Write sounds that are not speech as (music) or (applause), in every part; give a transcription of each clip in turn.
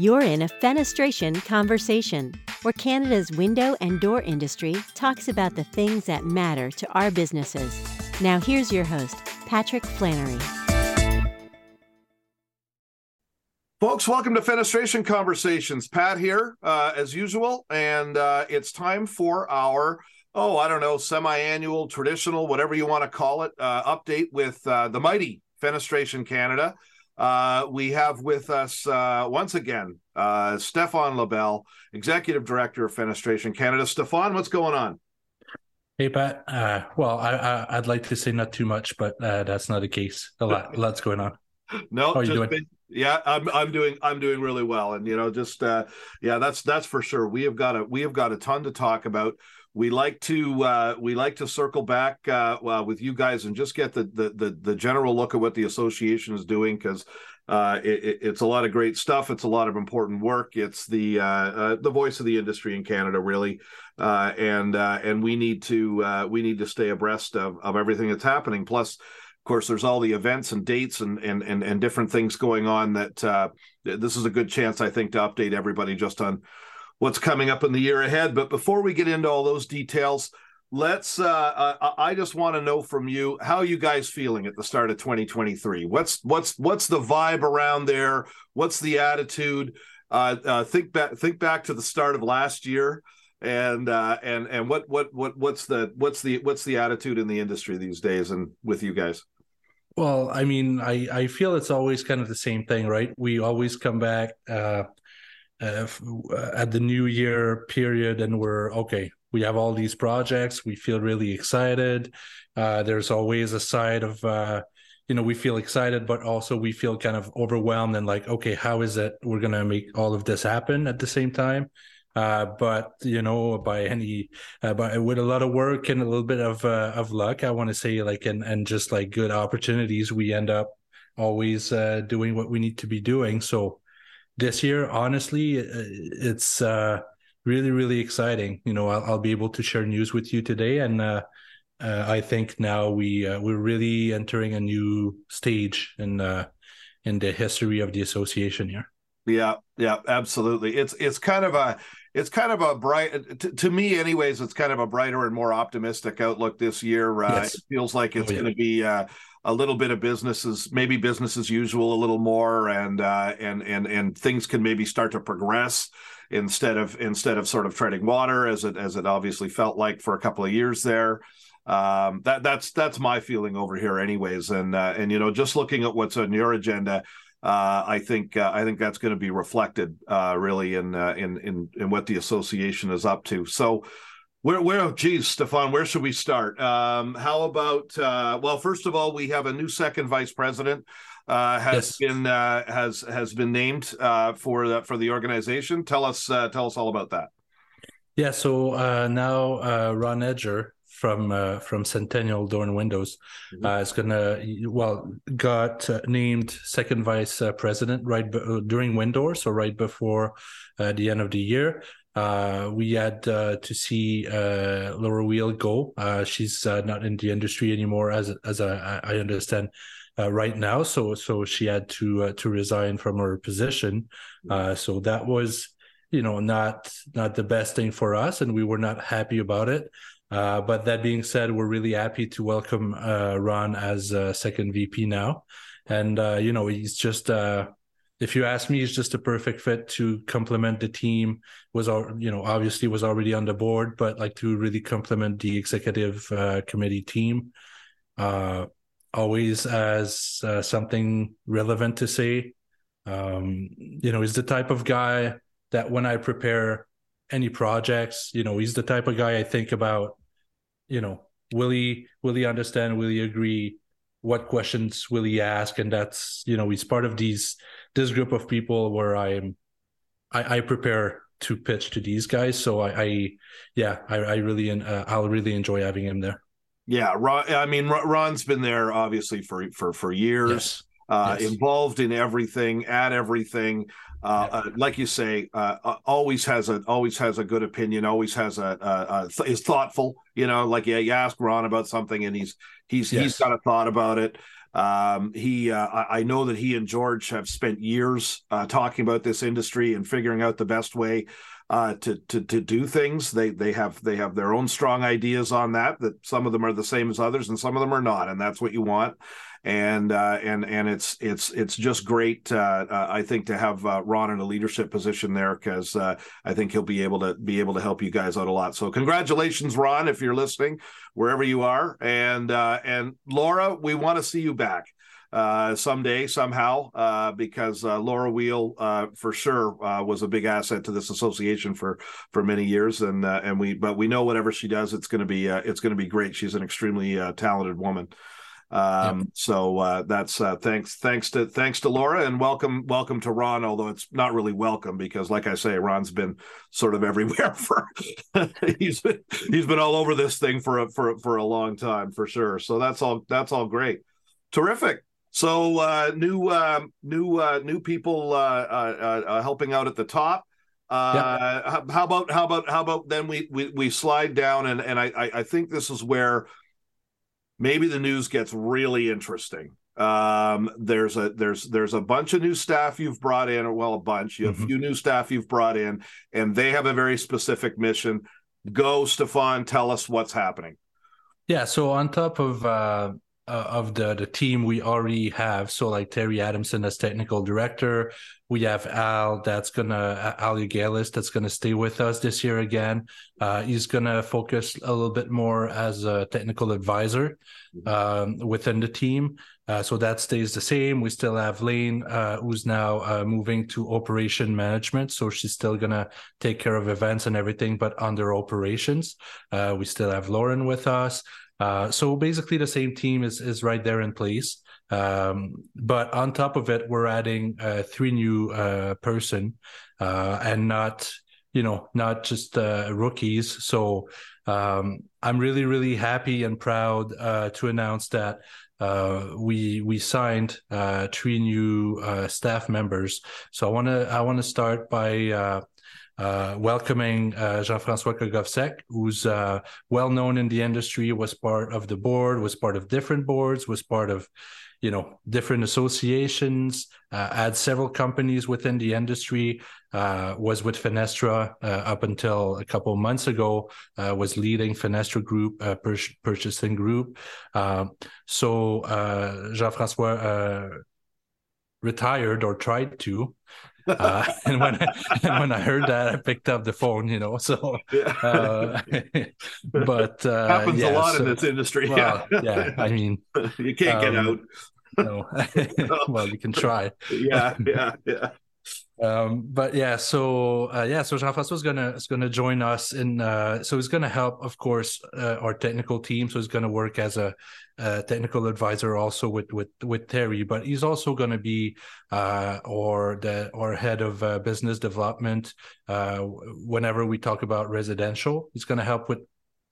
You're in a fenestration conversation, where Canada's window and door industry talks about the things that matter to our businesses. Now, here's your host, Patrick Flannery. Folks, welcome to Fenestration Conversations. Pat here, uh, as usual, and uh, it's time for our, oh, I don't know, semi annual, traditional, whatever you want to call it, uh, update with uh, the mighty Fenestration Canada. Uh, we have with us uh, once again uh, Stefan Labelle, Executive Director of Fenestration Canada. Stefan, what's going on? Hey Pat. Uh, well, I, I would like to say not too much, but uh, that's not the case. A lot, (laughs) lots going on. No, How are you doing? Been, yeah, I'm I'm doing I'm doing really well, and you know, just uh, yeah, that's that's for sure. We have got a we have got a ton to talk about we like to uh, we like to circle back uh, uh, with you guys and just get the, the, the the general look at what the association is doing because uh, it, it's a lot of great stuff. It's a lot of important work. It's the uh, uh, the voice of the industry in Canada, really, and and we need to we need to stay abreast of, of everything that's happening. Plus, of course, there's all the events and dates and and and, and different things going on that this is a good chance, I think, to update everybody just on what's coming up in the year ahead. But before we get into all those details, let's uh, uh I just want to know from you how you guys feeling at the start of 2023. What's what's what's the vibe around there? What's the attitude? Uh, uh, think back think back to the start of last year and uh, and and what what what what's the what's the what's the attitude in the industry these days and with you guys well i mean i i feel it's always kind of the same thing right we always come back uh uh, uh, at the new year period and we're okay we have all these projects we feel really excited. Uh, there's always a side of uh, you know we feel excited but also we feel kind of overwhelmed and like okay how is it we're gonna make all of this happen at the same time? Uh, but you know by any uh, by with a lot of work and a little bit of uh, of luck i want to say like and and just like good opportunities we end up always uh, doing what we need to be doing. So this year, honestly, uh, it's uh, really, really exciting. You know, I'll, I'll, be able to share news with you today, and uh, uh, I think now we uh, we're really entering a new stage in uh, in the history of the association here. Yeah, yeah, absolutely. It's it's kind of a it's kind of a bright to, to me anyways it's kind of a brighter and more optimistic outlook this year uh, yes. it feels like it's oh, yeah. going to be uh, a little bit of business is maybe business as usual, a little more, and uh, and and and things can maybe start to progress instead of instead of sort of treading water as it as it obviously felt like for a couple of years there. Um, that that's that's my feeling over here, anyways. And uh, and you know, just looking at what's on your agenda, uh, I think uh, I think that's going to be reflected uh, really in, uh, in in in what the association is up to. So where, where, geez, Stefan, where should we start? Um, how about, uh, well, first of all, we have a new second vice president uh, has yes. been uh, has has been named uh, for the for the organization. Tell us uh, tell us all about that. Yeah, so uh, now uh, Ron Edger from uh, from Centennial Door and Windows mm-hmm. uh, is gonna well got uh, named second vice uh, president right b- during Windows, so right before the end of the year. Uh, we had uh, to see uh, Laura Wheel go. Uh, she's uh, not in the industry anymore, as as I, I understand uh, right now. So so she had to to resign from her position. so that was you know not not the best thing for us, and we were not happy about it. But that being said, we're really happy to welcome Ron as second VP now, and you know he's just if you ask me, he's just a perfect fit to complement the team. Was all you know, obviously was already on the board, but like to really complement the executive uh, committee team. Uh, always has uh, something relevant to say. Um, you know, he's the type of guy that when I prepare any projects, you know, he's the type of guy I think about. You know, will he will he understand? Will he agree? What questions will he ask? And that's you know, he's part of these this group of people where I'm I, I prepare to pitch to these guys. So I, I yeah, I, I really uh, I'll really enjoy having him there. Yeah, Ron, I mean Ron's been there obviously for for for years. Yes. Uh, yes. Involved in everything, at everything. Uh, yeah. uh, like you say, uh, uh, always has a always has a good opinion. Always has a, a, a is thoughtful. You know, like yeah, you ask Ron about something and he's he's yes. he's got a thought about it. Um, he, uh, I know that he and George have spent years uh, talking about this industry and figuring out the best way uh, to to to do things. They they have they have their own strong ideas on that. That some of them are the same as others, and some of them are not, and that's what you want. And uh, and and it's it's it's just great. Uh, uh I think to have uh, Ron in a leadership position there because uh, I think he'll be able to be able to help you guys out a lot. So congratulations, Ron, if you're listening, wherever you are. And and Laura, we want to see you back uh, someday, somehow, uh, because uh, Laura Wheel, for sure, was a big asset to this association for for many years, and and we, but we know whatever she does, it's going to be it's going to be great. She's an extremely talented woman. Um, yep. so that's thanks thanks to thanks to Laura and welcome welcome to Ron. Although it's not really welcome because, like I say, Ron's been sort of (laughs) everywhere for (laughs) he's been he's been all over this thing for a for for a long time for sure. So that's all that's all great, terrific. So uh, new uh, new uh, new people uh, uh, uh, helping out at the top. Yep. How about how about how about then we we, we slide down and and I I think this is where maybe the news gets really interesting. Um, there's a there's there's a bunch of new staff you've brought in, or well, a bunch. You have mm-hmm. a few new staff you've brought in, and they have a very specific mission. Go, Stefan, tell us what's happening. Yeah, so on top of uh, uh, of the the team we already have. So like Terry Adamson as technical director, we have Al that's gonna Al Jaugelis that's gonna stay with us this year again. Uh, he's gonna focus a little bit more as a technical advisor um, within the team. Uh, so that stays the same. We still have Lane, uh, who's now uh, moving to operation management. So she's still gonna take care of events and everything, but under operations. Uh, we still have Lauren with us. Uh, so basically, the same team is is right there in place. Um, but on top of it, we're adding uh, three new uh, person, uh, and not you know not just uh, rookies. So um, I'm really really happy and proud to announce that we we signed three new staff members. So I want to I want to start by uh, welcoming uh, Jean-François Kogovsek, who's uh, well known in the industry, was part of the board, was part of different boards, was part of you know different associations, uh, had several companies within the industry, uh, was with Fenestra up until a couple months ago, was leading Fenestra Group pur- purchasing group. so Jean-François retired or tried to uh, (laughs) and when I, and when I heard that, I picked up the phone. You know, so uh, (laughs) but (laughs) uh, happens yeah, a lot so, in this industry. Well, yeah. yeah, I mean, you can't um, get out. No, well, you can try. yeah, yeah, yeah. Um, but yeah, so uh, yeah, so Jean-François is gonna is gonna join us in. Uh, so he's gonna help, of course, uh, our technical team. So he's gonna work as a, a, technical advisor also with with with Terry. But he's also gonna be uh, or the or head of uh, business development. Uh, whenever we talk about residential, he's gonna help with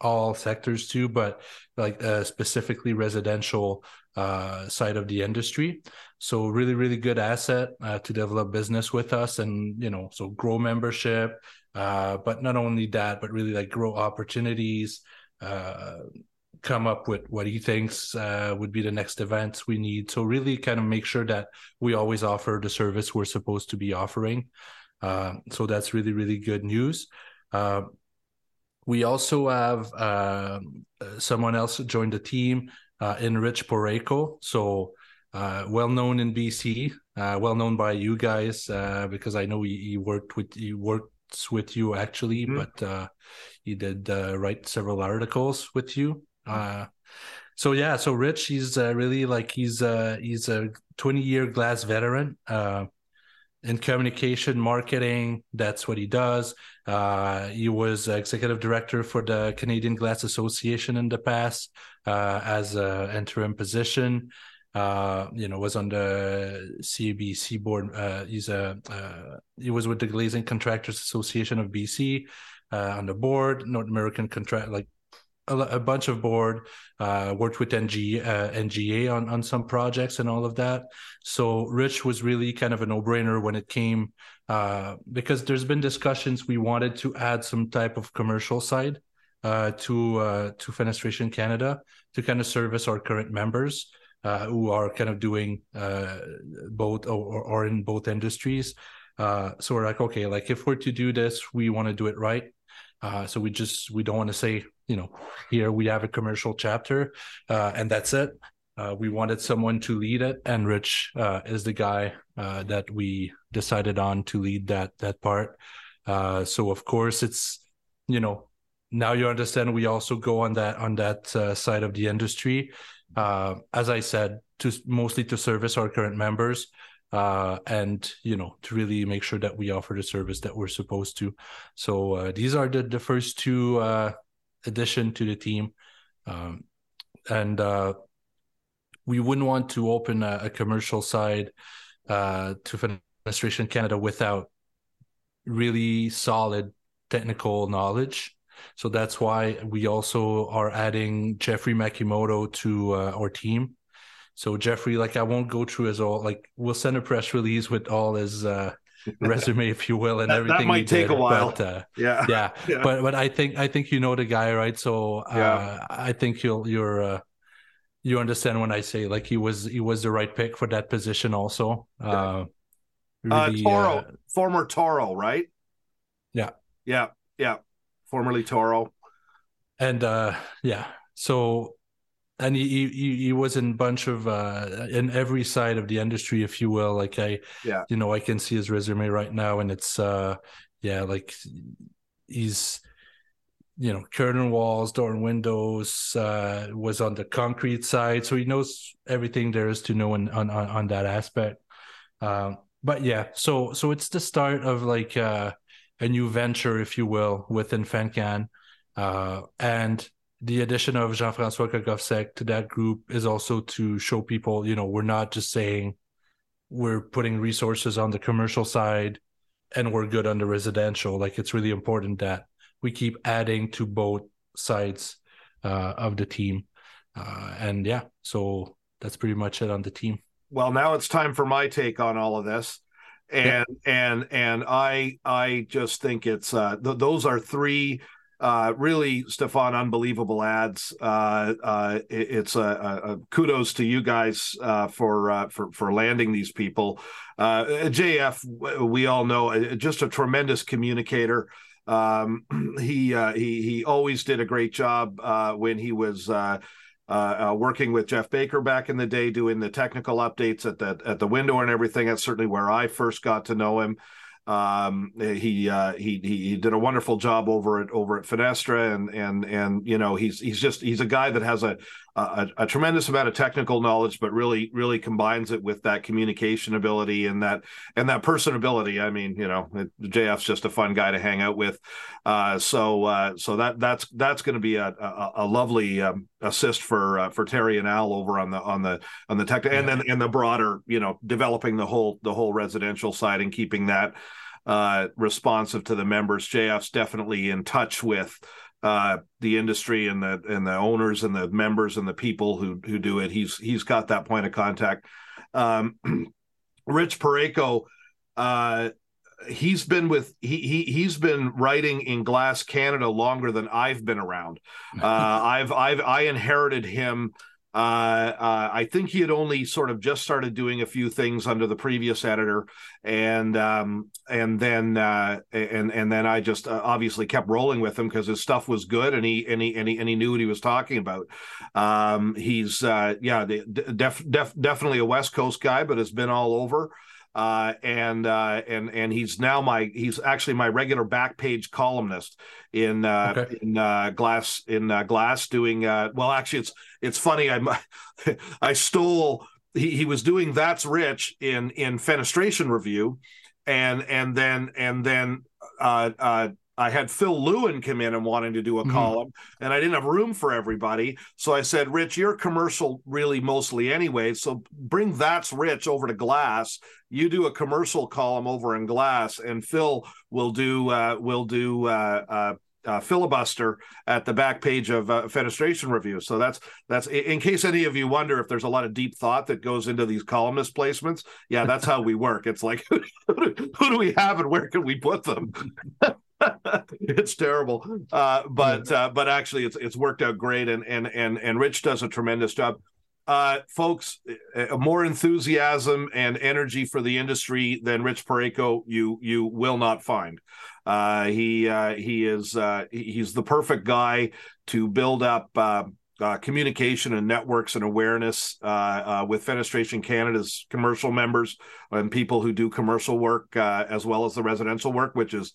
all sectors too, but like specifically residential uh, side of the industry. So really, really good asset uh, to develop business with us, and you know, so grow membership. Uh, but not only that, but really like grow opportunities. Uh, come up with what he thinks uh, would be the next events we need. So really, kind of make sure that we always offer the service we're supposed to be offering. so that's really, really good news. we also have someone else join the team uh, in Rich Porayko. So uh, well known in BC, uh, well known by you guys uh, because I know he, he, worked with he works with you actually, mm-hmm. but uh, he did uh, write several articles with you. Mm-hmm. so yeah, so Rich, he's really like he's he's a 20 year glass veteran in communication marketing. That's what he does. Uh, he was executive director for the Canadian Glass Association in the past uh, as an interim position. Uh, you know, was on the CBC board. Uh, he's a uh, he was with the Glazing Contractors Association of BC uh, on the board, North American contract like a, a bunch of board, uh, worked with NG, uh, NGA on, on some projects and all of that. So Rich was really kind of a no brainer when it came, because there's been discussions we wanted to add some type of commercial side uh, to uh, to Fenestration Canada to kind of service our current members. uh, who are kind of doing uh, both or, or in both industries. Uh, so we're like, okay, like if we're to do this, we want to do it right. Uh, so we just we don't want to say, you know, here we have a commercial chapter, and that's it. We wanted someone to lead it, and Rich is the guy that we decided on to lead that that part. So of course, it's you know now you understand. We also go on that on that side of the industry, as I said, to mostly to service our current members uh, and you know to really make sure that we offer the service that we're supposed to. So uh, these are the the first two uh, addition to the team, um, and uh, we wouldn't want to open a, a commercial side uh, to Fenestration Canada without really solid technical knowledge. So that's why we also are adding Jeffrey Makimoto to uh, our team. So Jeffrey, like I won't go through his all like we'll send a press release with all his uh (laughs) resume, if you will, and that, everything. That might take did, a while. But, uh, (laughs) yeah. yeah, yeah. But but I think I think you know the guy, right? So uh, Yeah. I think you'll you're uh, you understand when I say like he was he was the right pick for that position also. Uh, really, uh, Toro, uh, former Toro, right? Yeah. Yeah. Yeah. Formerly Toro. and uh yeah so and he, he he was in a bunch of uh in every side of the industry if you will like i Yeah. you know i can see his resume right now and it's uh yeah like he's you know curtain walls door and windows uh was on the concrete side so he knows everything there is to know in, on, on on that aspect um but yeah so so it's the start of like uh a new venture if you will within fencan uh and the addition of Jean-François Kogovsek to that group is also to show people, you know, we're not just saying we're putting resources on the commercial side and we're good on the residential. Like it's really important that we keep adding to both sides uh, of the team. Uh, and yeah, so that's pretty much it on the team. Well, now it's time for my take on all of this. And and and I I just think it's uh th- those are three uh, really, Stefan, unbelievable ads. Uh, uh, it, it's a, kudos to you guys uh, for uh, for for landing these people. Uh, JF, we all know, just a tremendous communicator. Um, (clears throat) he he he always did a great job when he was. Working with Jeff Baker back in the day, doing the technical updates at the at the window and everything. That's certainly where I first got to know him. Um, he, uh, he he did a wonderful job over at over at Fenestra, and and and you know he's he's just he's a guy that has a, a a tremendous amount of technical knowledge, but really really combines it with that communication ability and that and that personability. I mean, you know, JF's just a fun guy to hang out with. Uh, so uh, so that that's that's going to be a a, a lovely um, assist for uh, for Terry and Al over on the on the on the tech and then and the broader you know developing the whole the whole residential side and keeping that uh, responsive to the members. JF's definitely in touch with uh, the industry and the and the owners and the members and the people who who do it. He's he's got that point of contact. Um, (clears throat) Rich Porayko, uh, he's been with he he he's been writing in Glass Canada longer than I've been around. (laughs) Uh, I've I've I inherited him. Uh, uh, I think he had only sort of just started doing a few things under the previous editor, and um, and then uh, and and then I just uh, obviously kept rolling with him because his stuff was good, and he and he and he, and he knew what he was talking about. Um, he's uh, yeah, def, def, definitely a West Coast guy, but has been all over. Uh, and uh, and and he's now my he's actually my regular back page columnist in uh, Okay. in uh, glass in uh, glass doing uh, well actually it's it's funny I (laughs) I stole he, he was doing that's rich in in fenestration review and and then and then uh, uh, I had Phil Lewin come in and wanting to do a Mhm. column, and I didn't have room for everybody. So I said, Rich, you're commercial really mostly anyway. So bring That's Rich over to Glass. You do a commercial column over in Glass, and Phil will do uh, will do uh, uh, uh, filibuster at the back page of uh, Fenestration Review. So that's that's in case any of you wonder if there's a lot of deep thought that goes into these columnist placements. Yeah, that's how we work. It's like (laughs) who do we have and where can we put them? (laughs) (laughs) it's terrible, uh, but uh, but actually, it's it's worked out great, and and and and Rich does a tremendous job. uh, folks, uh, more enthusiasm and energy for the industry than Rich Porayko you you will not find. Uh, he uh, he is uh, he's the perfect guy to build up uh, uh, communication and networks and awareness uh, with Fenestration Canada's commercial members and people who do commercial work as well as the residential work, which is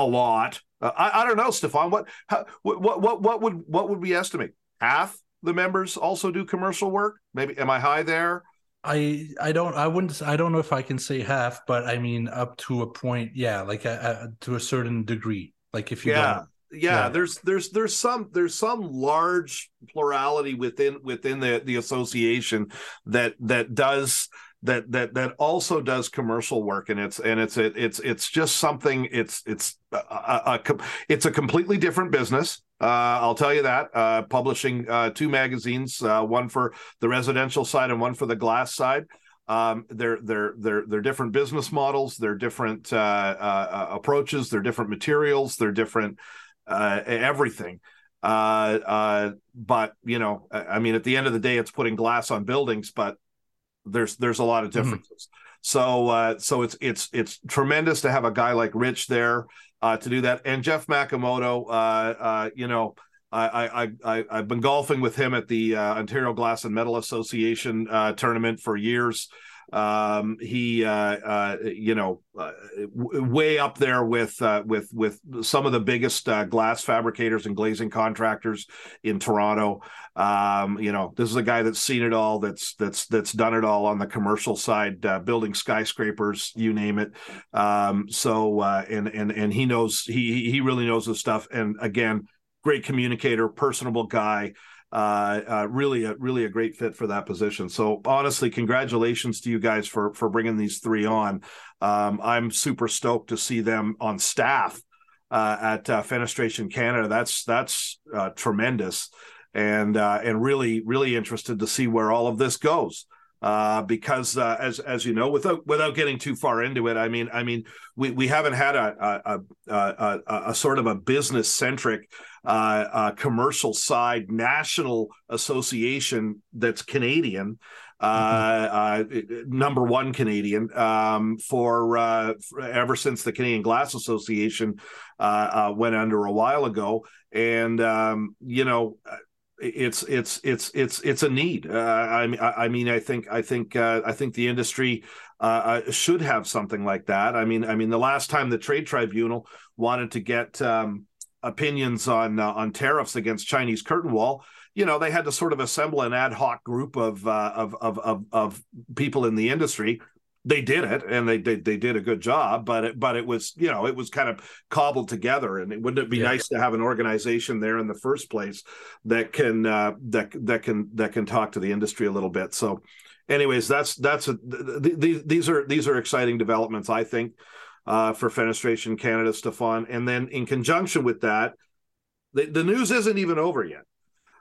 a lot. Uh, I, I don't know, Stefan. What, how, what what what would what would we estimate? Half the members also do commercial work? Maybe am I high there? I I don't I wouldn't I don't know if I can say half, but I mean up to a point, yeah, like a, a, to a certain degree. Like if you yeah. Yeah, yeah, there's there's there's some there's some large plurality within within the the association that that does that that that also does commercial work and it's and it's it's it's just something it's it's a, a, a it's a completely different business uh, I'll tell you that. Uh, publishing uh, two magazines, uh, one for the residential side and one for the glass side. Um, they're they're they're they're different business models. They're different uh, uh, approaches. They're different materials. They're different everything. but you know, I mean, at the end of the day, it's putting glass on buildings. But there's there's a lot of mm-hmm. differences. Mm-hmm. So so it's it's it's tremendous to have a guy like Rich there uh, to do that. And Jeff Makimoto, uh, uh, you know, I, I, I, I've been golfing with him at the uh, Ontario Glass and Metal Association uh, tournament for years. Um, he, uh, uh, you know, uh, w- way up there with uh, with with some of the biggest uh, glass fabricators and glazing contractors in Toronto. Um, you know, this is a guy that's seen it all. That's that's that's done it all on the commercial side, uh, building skyscrapers, you name it. Um, so and and and he knows he he really knows his stuff. And again, great communicator, personable guy uh, uh, really, a, really a great fit for that position. So honestly, congratulations to you guys for for bringing these three on. Um, I'm super stoked to see them on staff uh, at uh, Fenestration Canada. That's that's uh, tremendous, and uh, and really really interested to see where all of this goes. Uh, because uh, as as you know, without without getting too far into it, I mean, I mean, we, we haven't had a a, a, a, a sort of a business centric uh, uh, commercial side national association that's Canadian. Uh, mm-hmm. uh, number one Canadian um, for, uh, for, ever since the Canadian Glass Association uh, uh, went under a while ago, and um, you know it's it's it's it's it's a need. Uh, I mean, I, mean, I think I think uh, I think the industry uh, should have something like that. I mean, I mean, the last time the trade tribunal wanted to get um, opinions on uh, on tariffs against Chinese curtain wall, you know, they had to sort of assemble an ad hoc group of uh, of, of of of people in the industry. They did it, and they they, they did a good job. But it, but it was you know it was kind of cobbled together. And it, wouldn't it be yeah. nice to have an organization there in the first place that can uh, that that can that can talk to the industry a little bit. So, anyways, that's that's a, th- th- these are these are exciting developments. I think uh, for Fenestration Canada, Stefan. And then in conjunction with that, the, the news isn't even over yet.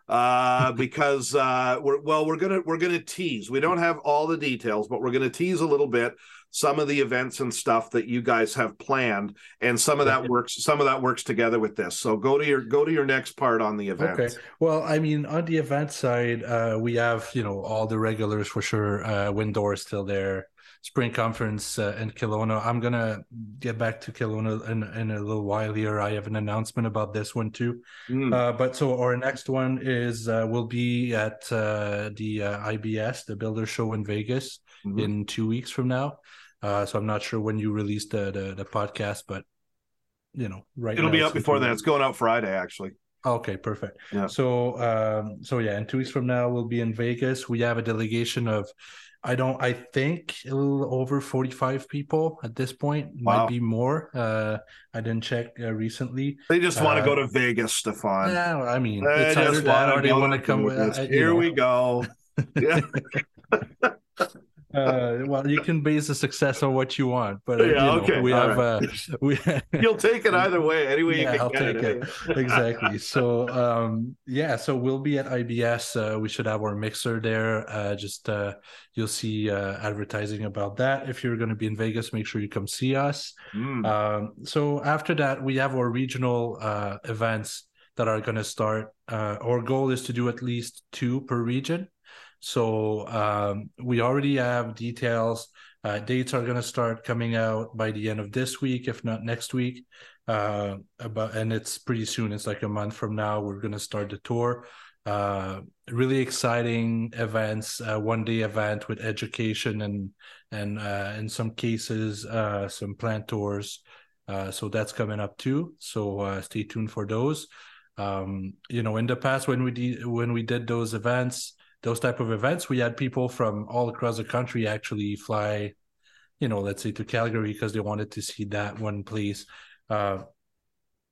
Uh, because uh, we're well, we're gonna we're gonna tease. We don't have all the details, but we're gonna tease a little bit some of the events and stuff that you guys have planned, and some of that works. Some of that works together with this. So go to your go to your next part on the event. Okay. Well, I mean, on the event side, uh, we have you know all the regulars for sure. Uh, WinDoor is still there spring conference uh, in Kelowna. I'm gonna get back to Kelowna in, in a little while here. I have an announcement about this one too. Mm. Uh, but so our next one is uh, will be at uh, the uh, IBS, the Builder Show in Vegas, mm-hmm. in two weeks from now. Uh, so I'm not sure when you release the, the, the podcast, but you know, right. It'll be up before then. It's going out Friday, actually. Okay, perfect. Yeah. So, um, so yeah, in two weeks from now, we'll be in Vegas. We have a delegation of I don't. I think a little over forty-five people at this point. Wow. Might be more. Uh, I didn't check uh, recently. They just want to go uh, to Vegas, Stefan. Yeah, I mean, they it's either that or they want to come with. Uh, Here know. we go. (laughs) Yeah. (laughs) uh, well, you can base the success on what you want, but uh, yeah, you know, okay. we All have right. uh, (laughs) we. (laughs) You'll take it either way, any way yeah, I'll take it. it. exactly. So, um, yeah, so we'll be at IBS. Uh, we should have our mixer there. Uh, just uh, you'll see uh, advertising about that. If you're going to be in Vegas, make sure you come see us. Mm. Um, so after that, we have our regional uh, events that are going to start. Uh, our goal is to do at least two per region. So um, we already have details. Uh, dates are going to start coming out by the end of this week, if not next week. Uh, about and it's pretty soon. It's like a month from now. We're going to start the tour. Uh, really exciting events. Uh, one day event with education and and uh, in some cases uh, some plant tours. So that's coming up too. So stay tuned for those. Um, you know, in the past when we did when we did those events, those type of events, we had people from all across the country actually fly, you know, let's say to Calgary because they wanted to see that one place. Uh,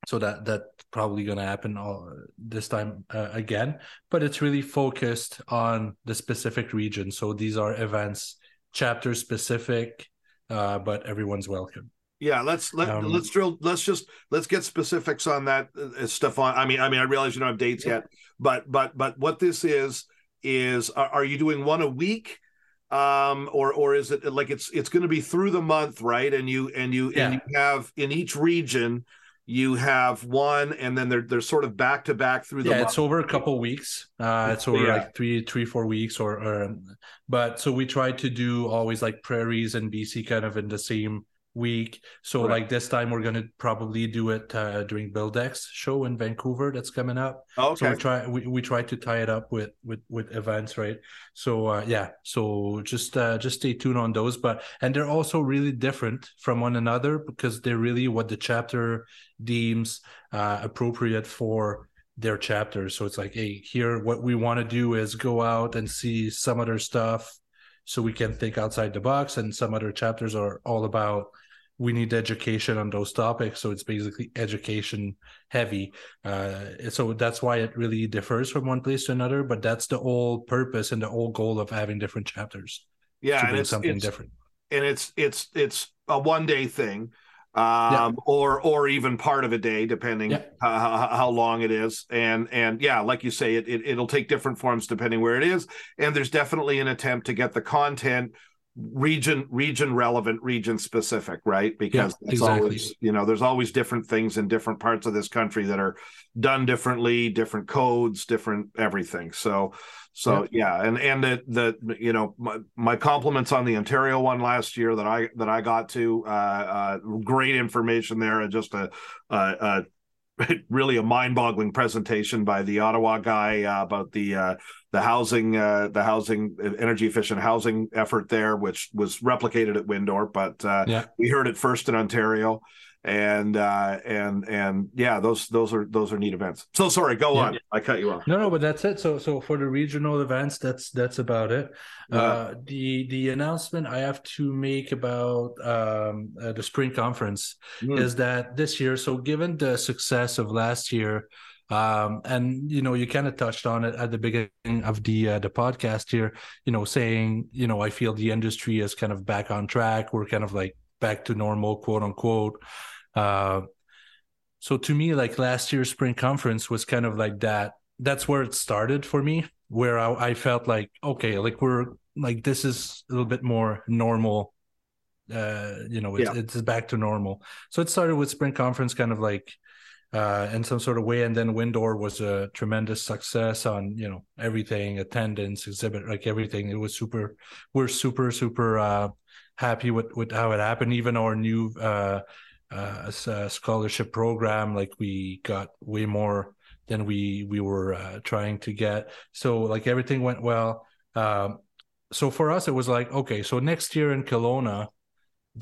so that that probably going to happen all, this time uh, again, but it's really focused on the specific region. So these are events chapter specific, uh, but everyone's welcome. Yeah, let's let um, let's drill. Let's just let's get specifics on that, uh, Stefan. I mean, I mean, I realize you don't have dates yeah. yet, but but but what this is is, are, you doing one a week? um or or is it like it's it's going to be through the month right and you and you yeah. and you have in each region you have one and then they're they're sort of back to back through the yeah month. it's over a couple weeks uh it's over yeah. like three three four weeks or, or but so we try to do always like prairies and bc kind of in the same week. So right. like this time we're gonna probably do it uh, during Buildex show in Vancouver that's coming up. okay. So we try we, we try to tie it up with with with events, right? So uh, yeah, so just uh, just stay tuned on those. But and they're also really different from one another because they're really what the chapter deems uh, appropriate for their chapters. So it's like, hey, here what we want to do is go out and see some other stuff so we can think outside the box and some other chapters are all about we need education on those topics so it's basically education heavy uh, so that's why it really differs from one place to another but that's the whole purpose and the whole goal of having different chapters yeah and it's, something it's, different and it's it's it's a one day thing um, yeah. or or even part of a day, depending yeah. how, how, long it is. And and yeah, like you say, it, it it'll take different forms depending where it is. And there's definitely an attempt to get the content region region relevant region specific right? Because yeah, it's exactly. always you know there's always different things in different parts of this country that are done differently different codes different everything. So so yeah, yeah and and the the you know my, my compliments on the ontario one last year that i that i got to uh, uh great information there and just a, a, a (laughs) really a mind-boggling presentation by the Ottawa guy uh, about the uh, the housing uh, the housing energy efficient housing effort there, which was replicated at WinDoor, but uh, yeah. we heard it first in Ontario, and uh, and and yeah, those those are those are neat events. So sorry, go yeah. on. I cut you off. No, no, but that's it. So so for the regional events, that's that's about it. Uh-huh. Uh, the the announcement I have to make about um, uh, the spring conference mm. is that this year. So given the success of last year. Um, and you know, you kind of touched on it at the beginning of the uh, the podcast here. You know, saying you know, I feel the industry is kind of back on track. We're kind of like back to normal, quote unquote. Uh, so to me, like last year's spring conference was kind of like that. That's where it started for me, where I, I felt like, okay, like we're like this is a little bit more normal. Uh, you know, it's, yeah. it's back to normal. So it started with spring conference, kind of like uh, in some sort of way. And then WinDoor was a tremendous success on, you know, everything, attendance, exhibit, like everything. It was super, we're super, super uh, happy with, with how it happened. Even our new uh, uh, a scholarship program like we got way more than we we were uh, trying to get. So like everything went well. Um, so for us it was like okay so next year in Kelowna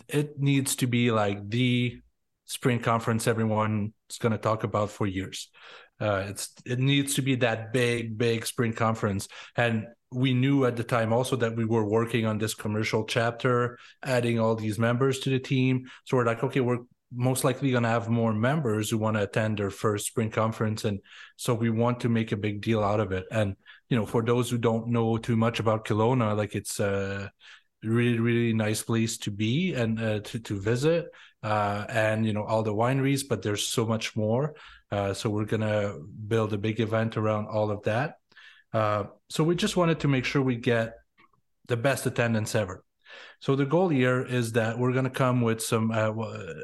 it needs to be like the spring conference everyone is going to talk about for years. Uh, it's it needs to be that big big spring conference. And we knew at the time also that we were working on this commercial chapter adding all these members to the team. So we're like okay we're most likely going to have more members who want to attend their first spring conference and so we want to make a big deal out of it. And you know for those who don't know too much about Kelowna like it's a really really nice place to be and uh, to to visit uh, and you know all the wineries but there's so much more. Uh, so we're going to build a big event around all of that. Uh, so we just wanted to make sure we get the best attendance ever So the goal here is that we're going to come with some. Uh,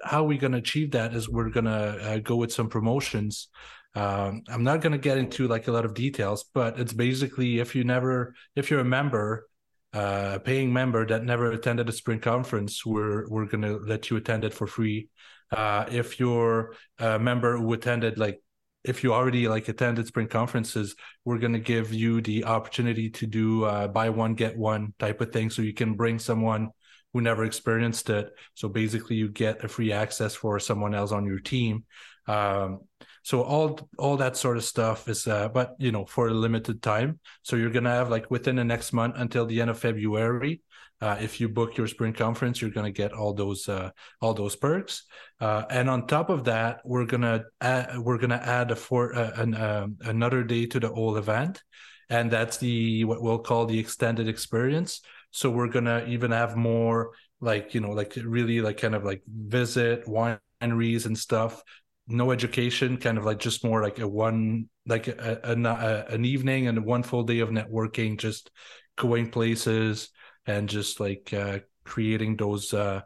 how we going to achieve that is we're going to uh, go with some promotions. Um, I'm not going to get into like a lot of details, but it's basically if you never, if you're a member, uh, paying member that never attended a spring conference, we're we're going to let you attend it for free. Uh, if you're a member who attended like if you already like attended spring conferences, we're going to give you the opportunity to do uh, buy one get one type of thing, so you can bring someone who never experienced it. So basically, you get a free access for someone else on your team. Um, so all all that sort of stuff is, uh, but you know, for a limited time. So you're gonna have like within the next month until the end of February, uh, if you book your spring conference, you're going to get all those uh, all those perks. Uh, and on top of that, we're gonna add, we're gonna add a for uh, an, um, another day to the whole event, and that's the what we'll call the extended experience. So we're gonna even have more like you know like really like kind of like visit wineries and stuff. No education, kind of like just more like a one like a, a, a, an evening and one full day of networking, just going places and just like uh, creating those uh,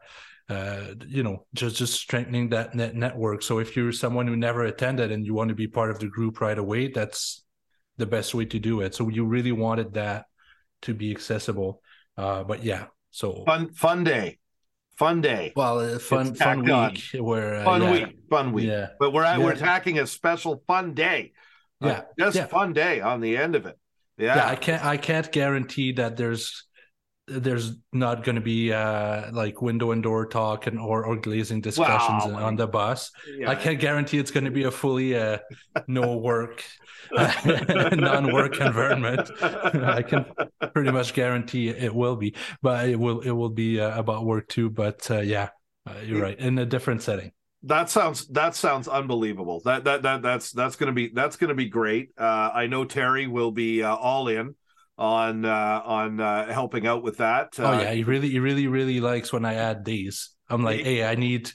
uh, you know just just strengthening that net network. So if you're someone who never attended and you want to be part of the group right away that's the best way to do it. So you really wanted that to be accessible. Uh but yeah so fun fun day. Fun day. Well uh, fun it's fun week on. where uh, fun yeah. week fun week. Yeah. But we're at, yeah. we're attacking a special fun day. Yeah. Just fun day on the end of it. Yeah. yeah. I can't i can't guarantee that there's there's not going to be uh, like window and door talk and or, or glazing discussions wow. on the bus. Yeah. I can't guarantee it's going to be a fully uh, no work, (laughs) (laughs) non work environment. I can pretty much guarantee it will be, but it will it will be uh, about work too. But uh, yeah, uh, you're right in a different setting. That sounds that sounds unbelievable. That that that that's that's going to be that's going to be great. Uh, I know Terry will be all in on uh, on uh, helping out with that. oh yeah, he really he really really likes when I add these. I'm like, hey, I need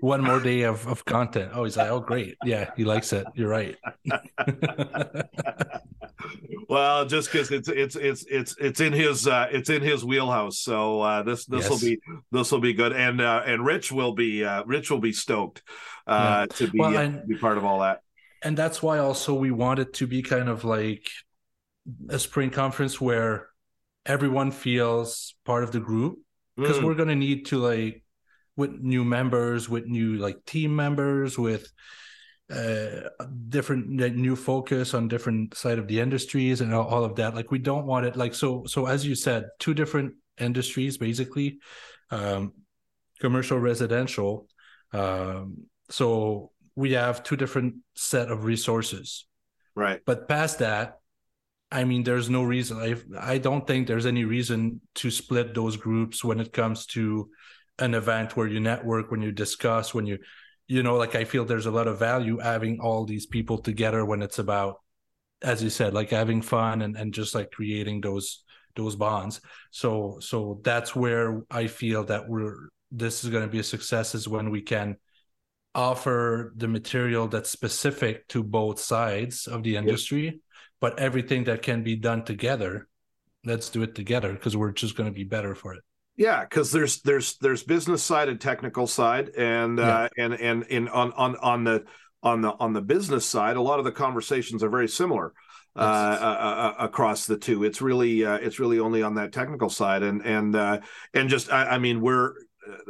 one more day of, of content. Oh, he's like, oh great, yeah, he likes it. You're right. (laughs) well, just because it's it's it's it's it's in his uh, it's in his wheelhouse. So uh, this this will be this will be good, and uh, and Rich will be uh, Rich will be stoked uh, yeah. to be well, uh, and, be part of all that. And that's why also we wanted to be kind of like a spring conference where everyone feels part of the group because mm. we're going to need to like with new members with new like team members with uh different new focus on different side of the industries and all, all of that. Like we don't want it like so so as you said two different industries basically um commercial residential um so we have two different set of resources. Right. But past that I mean, there's no reason. I I don't think there's any reason to split those groups when it comes to an event where you network, when you discuss, when you, you know, like I feel there's a lot of value having all these people together when it's about, as you said, like having fun and and just like creating those those bonds. So so that's where I feel that we're this is going to be a success is when we can offer the material that's specific to both sides of the industry. But everything that can be done together let's do it together because we're just going to be better for it. Yeah because there's there's there's business side and technical side and yeah. uh, and and in on on on the on the on the business side a lot of the conversations are very similar uh, uh, uh, across the two. It's really uh, it's really only on that technical side and and uh, and just I, I mean we're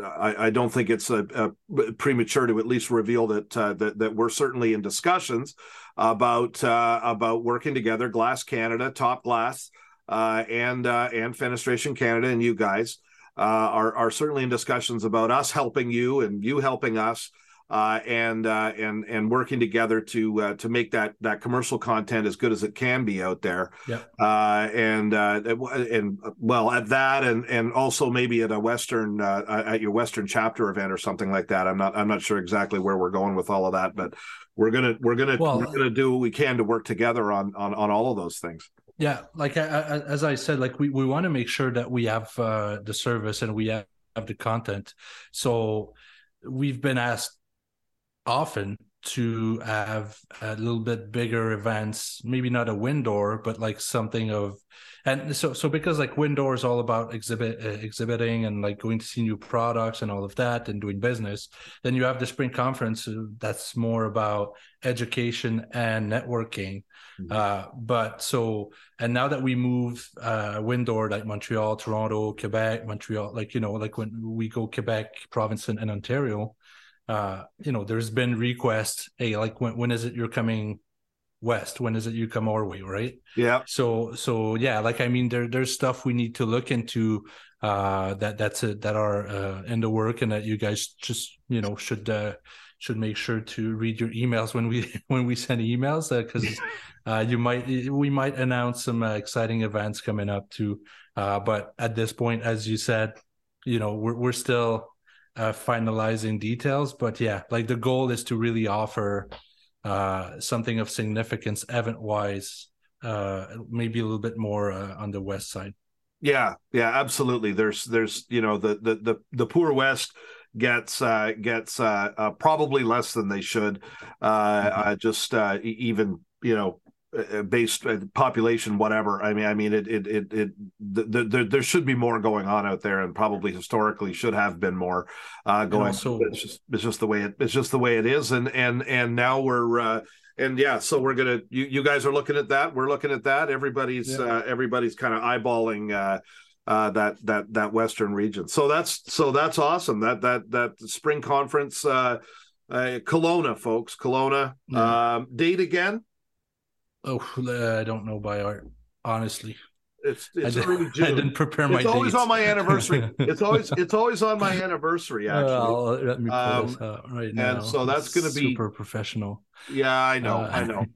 I, I, don't think it's a, a, premature to at least reveal that uh, that, that we're certainly in discussions about uh, about working together. Glass Canada, Top Glass, uh, and uh, and Fenestration Canada, and you guys uh, are are certainly in discussions about us helping you and you helping us uh, and uh, and and working together to uh, to make that that commercial content as good as it can be out there. Yeah. Uh, and uh, and well at that and and also maybe at a western uh, at your western chapter event or something like that. I'm not I'm not sure exactly where we're going with all of that, but we're gonna we're gonna well, we're gonna do what we can to work together on on on all of those things. Yeah, like I, I, as I said, like we we want to make sure that we have uh, the service and we have the content. So we've been asked often to have a little bit bigger events, maybe not a Windoor, but like something of, and so so because like Windoor is all about exhibit uh, exhibiting and like going to see new products and all of that and doing business. Then you have the spring conference uh, that's more about education and networking. Mm-hmm. Uh, but so and now that we move uh Windoor like Montreal, Toronto, Quebec, Montreal, like you know, like when we go Quebec, province and, and Ontario uh, you know, there's been requests, hey, like when when is it you're coming west? When is it you come our way, right? Yeah. So so yeah, like I mean, there there's stuff we need to look into uh that that's it that are uh in the work and that you guys just you know should uh should make sure to read your emails when we (laughs) when we send emails because uh, uh, you might we might announce some uh, exciting events coming up too uh, but at this point as you said you know we're, we're still uh, finalizing details. But yeah, like the goal is to really offer uh, something of significance event wise, uh, maybe a little bit more uh, on the west side. Yeah, yeah, absolutely. There's, there's, you know, the the the the poor west gets uh, gets uh, uh, probably less than they should. Uh, mm-hmm. uh, just uh, even you know based uh, population whatever i mean i mean it it it, it the, the, there should be more going on out there and probably historically should have been more uh going so it's just it's just the way it it's just the way it is and and and now we're uh and yeah so we're gonna you, you guys are looking at that we're looking at that everybody's yeah. uh everybody's kind of eyeballing uh uh, that that that western region. So that's so that's awesome. That that that spring conference, uh, uh, Kelowna, folks, Kelowna. Yeah. Um, date again? Oh, I don't know by art, honestly. It's it's I early June. I didn't prepare my. It's always dates. on my anniversary. (laughs) it's always it's always on my anniversary. Actually, uh, let me pull um, this out right now. And so that's going to be super professional. Yeah, I know, uh, I know,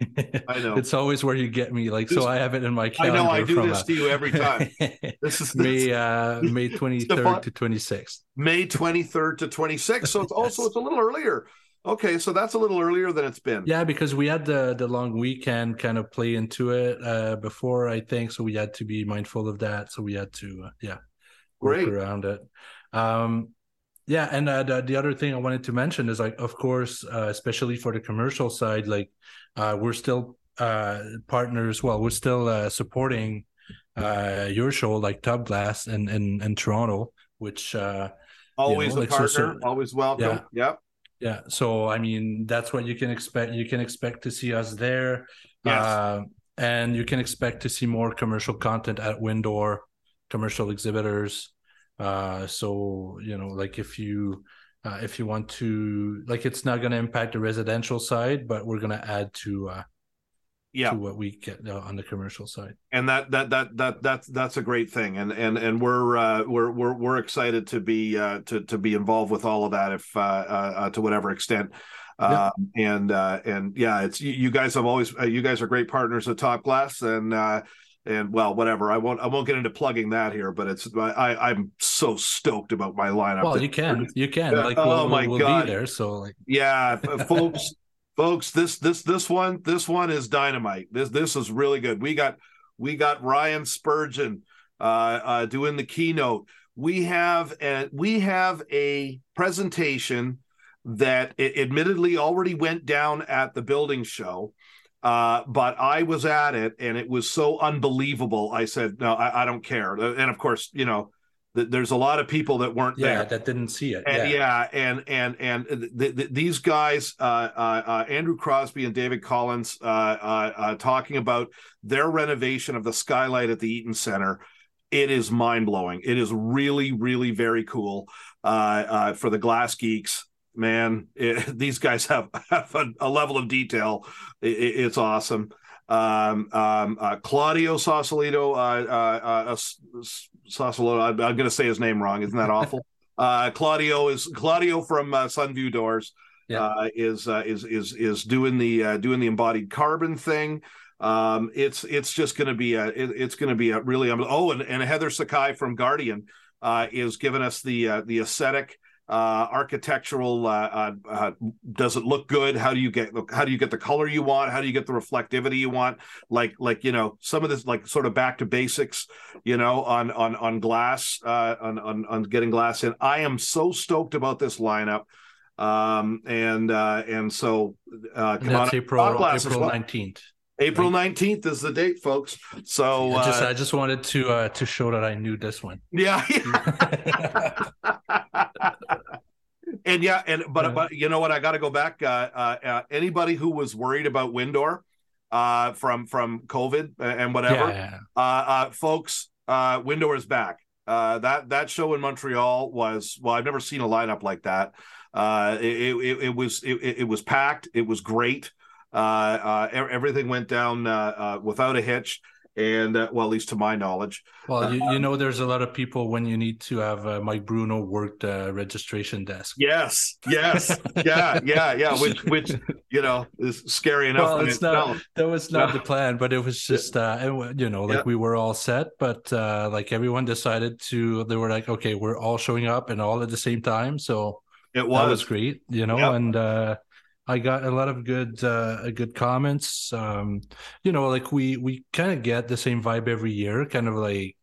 I (laughs) know. It's always where you get me. Like, so I have it in my calendar. I know. I do this to you every time. (laughs) this is May uh, May twenty third to twenty sixth. May twenty third to twenty sixth. So it's also it's a little earlier. Okay, so that's a little earlier than it's been. Yeah, because we had the the long weekend kind of play into it uh, before, I think. So we had to be mindful of that. So we had to, uh, yeah, work around it. Um, yeah, and uh, the, the other thing I wanted to mention is like, of course, uh, especially for the commercial side, like uh, we're still uh, partners. Well, we're still uh, supporting uh, your show, like Top Glass, in in, in Toronto, which uh, always you know, a like, partner, so, so, always welcome. Yeah. Yep. Yeah. So I mean, that's what you can expect. You can expect to see us there. Yes. Uh, and you can expect to see more commercial content at WinDoor, commercial exhibitors. Uh, so you know, like if you uh, if you want to, like, it's not going to impact the residential side, but we're going to add to uh, yeah. to what we get uh, on the commercial side. And that that that that that's that's a great thing, and and and we're uh, we're we're we're excited to be uh, to to be involved with all of that, if uh, uh, uh to whatever extent. Yeah. Um, and uh, and yeah, it's you, you guys have always uh, you guys are great partners at Top Glass, and uh, and well, whatever. I won't I won't get into plugging that here, but it's I I'm so stoked about my lineup. Well, you can you can like we'll, oh my we'll god, there. So like yeah, (laughs) folks folks this this this one this one is dynamite this this is really good we got we got ryan spurgeon uh, uh doing the keynote we have a we have a presentation that admittedly already went down at the building show uh, but I was at it and it was so unbelievable. I said, no, I, I don't care. And of course, you know, there's a lot of people that weren't yeah, there that didn't see it. And, yeah. yeah, and and and the, the, these guys, uh, uh, uh, Andrew Crosby and David Collins, uh, uh, uh, talking about their renovation of the skylight at the Eaton Center. It is mind blowing. It is really, really very cool for the glass geeks. Man, (laughs) it, these guys have, have a, a level of detail. It, it's awesome um, um, uh, Claudio Sausalito, Sausalito. I'm, I'm going to say his name wrong. Isn't that awful? (laughs) uh, Claudio is Claudio from uh, Sunview Doors. Yeah. Uh, is uh, is is is doing the uh, doing the embodied carbon thing. Um, it's it's just going to be a it, it's going to be a really oh and, and Heather Sakai from Guardian uh, is giving us the uh, the aesthetic uh, architectural uh, uh, uh, does it look good? How do you get how do you get the color you want? How do you get the reflectivity you want? Like like you know some of this like sort of back to basics you know on on on glass uh, on, on on getting glass in. I am so stoked about this lineup. Um, and uh, and so uh, come that's on, April April nineteenth. April nineteenth is the date, folks. So I just, uh, I just wanted to uh, to show that I knew this one. Yeah. (laughs) and yeah, and but yeah. but you know what? I got to go back. Uh, uh, uh, anybody who was worried about WinDoor uh, from from COVID and whatever, yeah. Uh, uh, folks, uh, WinDoor is back. Uh, that that show in Montreal was well. I've never seen a lineup like that. Uh, it, it, it was it, it was packed. It was great. Uh, uh, everything went down uh, without a hitch and uh, well, at least to my knowledge. Well, you, you know, there's a lot of people when you need to have uh, Mike Bruno work the registration desk. Yes, yes, yeah, yeah, yeah. Which, (laughs) which you know, is scary enough. Well, it's not. That was not no. the plan, but it was just, uh, you know, like yeah. we were all set, but uh, like everyone decided to. They were like, okay, we're all showing up and all at the same time, so it was, was great, you know, and. uh I got a lot of good uh, good comments. Um, you know, like we we kind of get the same vibe every year, kind of like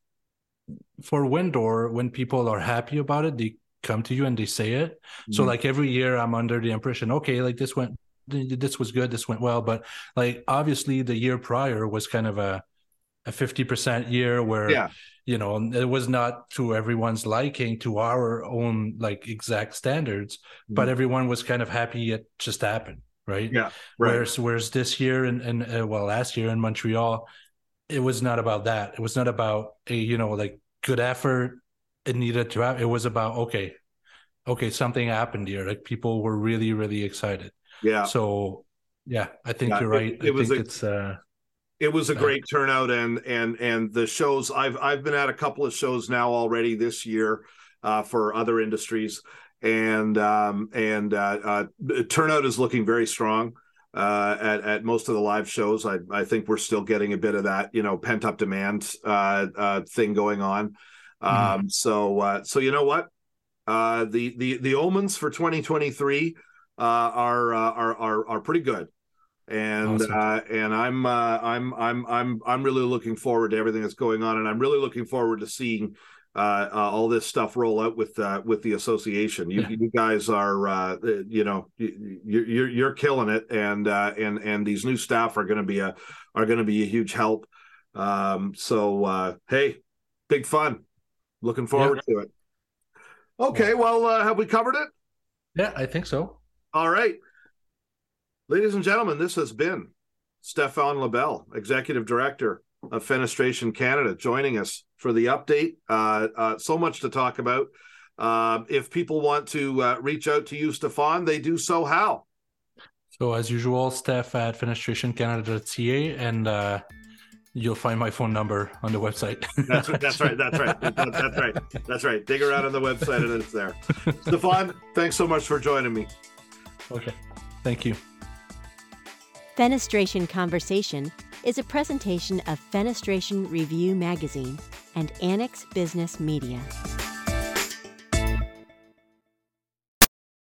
for WinDoor, when people are happy about it, they come to you and they say it. Mm-hmm. So like every year I'm under the impression, okay, like this went this was good, this went well. But like obviously the year prior was kind of a a 50% year where yeah. you know it was not to everyone's liking to our own like exact standards mm-hmm. but everyone was kind of happy it just happened right? Yeah right. whereas whereas this year and and uh, well last year in montreal it was not about that. It was not about a you know like good effort. It needed to have it was about okay okay something happened here. Like people were really really excited. Yeah. So yeah i think yeah, you're right. It, it I was think a, it's uh it was a great turnout and and and the shows i've i've been at a couple of shows now already this year uh, for other industries and um, and uh, uh, turnout is looking very strong uh, at at most of the live shows. I I think we're still getting a bit of that you know pent up demand uh, uh, thing going on. Mm-hmm. Um, so so you know what the the the omens for 2023 are are are are pretty good and awesome. uh, and I'm uh, I'm I'm I'm I'm really looking forward to everything that's going on, and I'm really looking forward to seeing uh, uh all this stuff roll out with uh, with the association. You, yeah. you guys are uh, you know you, you're you're killing it, and and and these new staff are going to be a are going to be a huge help. Um, so hey, big fun. Looking forward yeah. to it. Okay, well, have we covered it? Yeah, I think so. All right. Ladies and gentlemen, this has been Stefan Labelle, Executive Director of Fenestration Canada, joining us for the update. Uh, uh, so much to talk about. Uh, if people want to uh, reach out to you, Stefan, they do so how? So, as usual, Steph at fenestrationcanada.ca, and uh, you'll find my phone number on the website. that's, that's right. (laughs) That's right. That's right. That's right. Dig around on the website and it's there. Stefan, thanks so much for joining me. Okay. Thank you. Fenestration Conversation is a presentation of Fenestration Review Magazine and Annex Business Media.